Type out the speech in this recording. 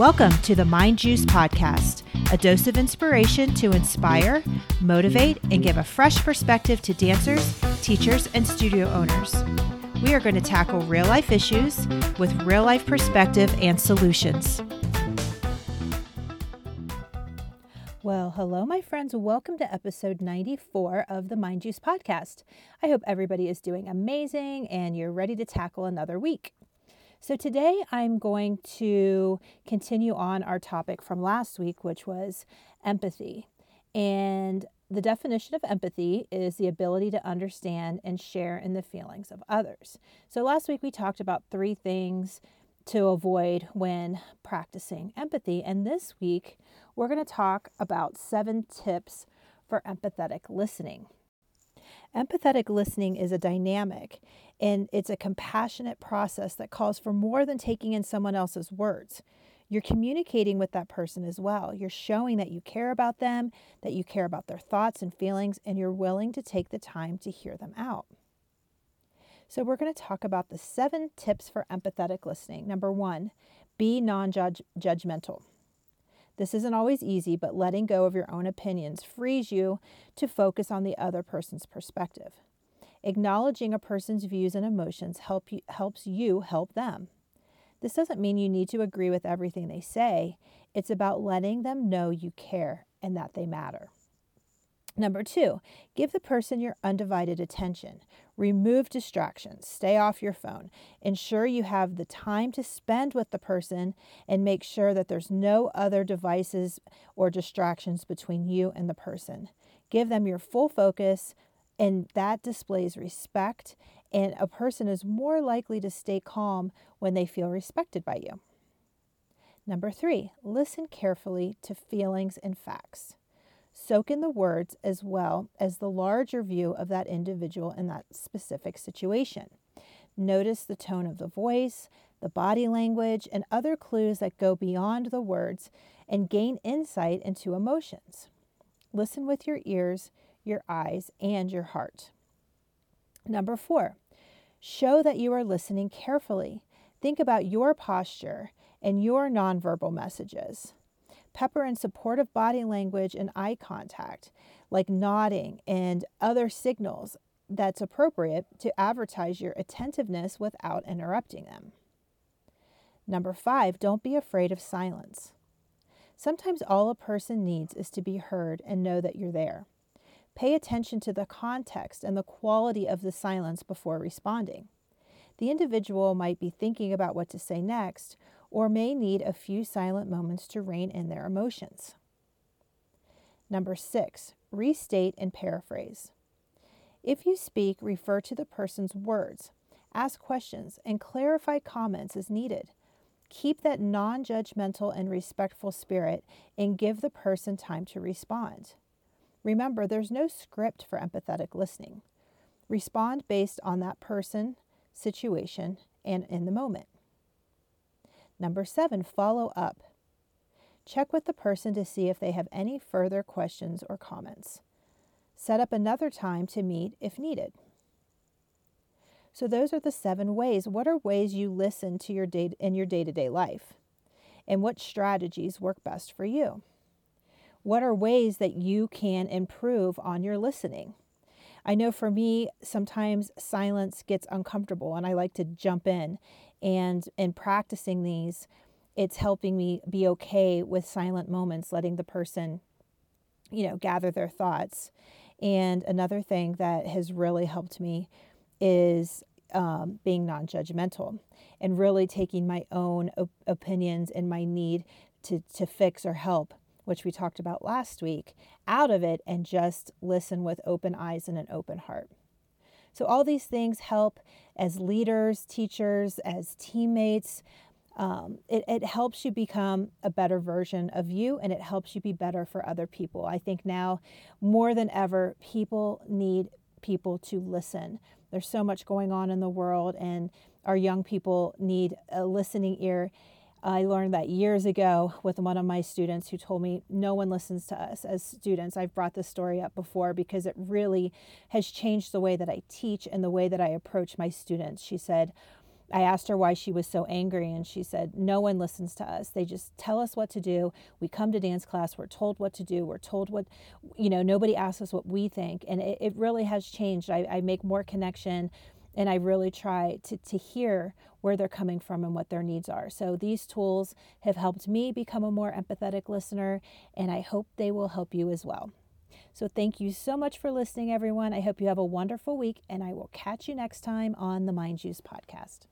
Welcome to the Mind Juice Podcast, a dose of inspiration to inspire, motivate, and give a fresh perspective to dancers, teachers, and studio owners. We are going to tackle real life issues with real life perspective and solutions. Well, hello, my friends. Welcome to episode 94 of the Mind Juice Podcast. I hope everybody is doing amazing and you're ready to tackle another week. So, today I'm going to continue on our topic from last week, which was empathy. And the definition of empathy is the ability to understand and share in the feelings of others. So, last week we talked about three things to avoid when practicing empathy. And this week we're going to talk about seven tips for empathetic listening. Empathetic listening is a dynamic and it's a compassionate process that calls for more than taking in someone else's words. You're communicating with that person as well. You're showing that you care about them, that you care about their thoughts and feelings, and you're willing to take the time to hear them out. So, we're going to talk about the seven tips for empathetic listening. Number one, be non judgmental. This isn't always easy, but letting go of your own opinions frees you to focus on the other person's perspective. Acknowledging a person's views and emotions help you, helps you help them. This doesn't mean you need to agree with everything they say. It's about letting them know you care and that they matter. Number two, give the person your undivided attention. Remove distractions. Stay off your phone. Ensure you have the time to spend with the person and make sure that there's no other devices or distractions between you and the person. Give them your full focus, and that displays respect, and a person is more likely to stay calm when they feel respected by you. Number three, listen carefully to feelings and facts. Soak in the words as well as the larger view of that individual in that specific situation. Notice the tone of the voice, the body language, and other clues that go beyond the words and gain insight into emotions. Listen with your ears, your eyes, and your heart. Number four, show that you are listening carefully. Think about your posture and your nonverbal messages. Pepper in supportive body language and eye contact, like nodding and other signals that's appropriate to advertise your attentiveness without interrupting them. Number five, don't be afraid of silence. Sometimes all a person needs is to be heard and know that you're there. Pay attention to the context and the quality of the silence before responding. The individual might be thinking about what to say next or may need a few silent moments to rein in their emotions. Number six, restate and paraphrase. If you speak, refer to the person's words, ask questions, and clarify comments as needed. Keep that non judgmental and respectful spirit and give the person time to respond. Remember, there's no script for empathetic listening. Respond based on that person, situation, and in the moment. Number seven, follow up. Check with the person to see if they have any further questions or comments. Set up another time to meet if needed. So those are the seven ways. What are ways you listen to your day in your day-to-day life? And what strategies work best for you? What are ways that you can improve on your listening? I know for me, sometimes silence gets uncomfortable and I like to jump in and in practicing these it's helping me be okay with silent moments letting the person you know gather their thoughts. And another thing that has really helped me is um, being non-judgmental and really taking my own op- opinions and my need to, to fix or help which we talked about last week out of it and just listen with open eyes and an open heart so, all these things help as leaders, teachers, as teammates. Um, it, it helps you become a better version of you and it helps you be better for other people. I think now more than ever, people need people to listen. There's so much going on in the world, and our young people need a listening ear I learned that years ago with one of my students who told me no one listens to us as students. I've brought this story up before because it really has changed the way that I teach and the way that I approach my students. She said, I asked her why she was so angry, and she said, No one listens to us. They just tell us what to do. We come to dance class, we're told what to do, we're told what, you know, nobody asks us what we think. And it, it really has changed. I, I make more connection and I really try to, to hear where they're coming from and what their needs are. So these tools have helped me become a more empathetic listener, and I hope they will help you as well. So thank you so much for listening, everyone. I hope you have a wonderful week, and I will catch you next time on the Mind Juice podcast.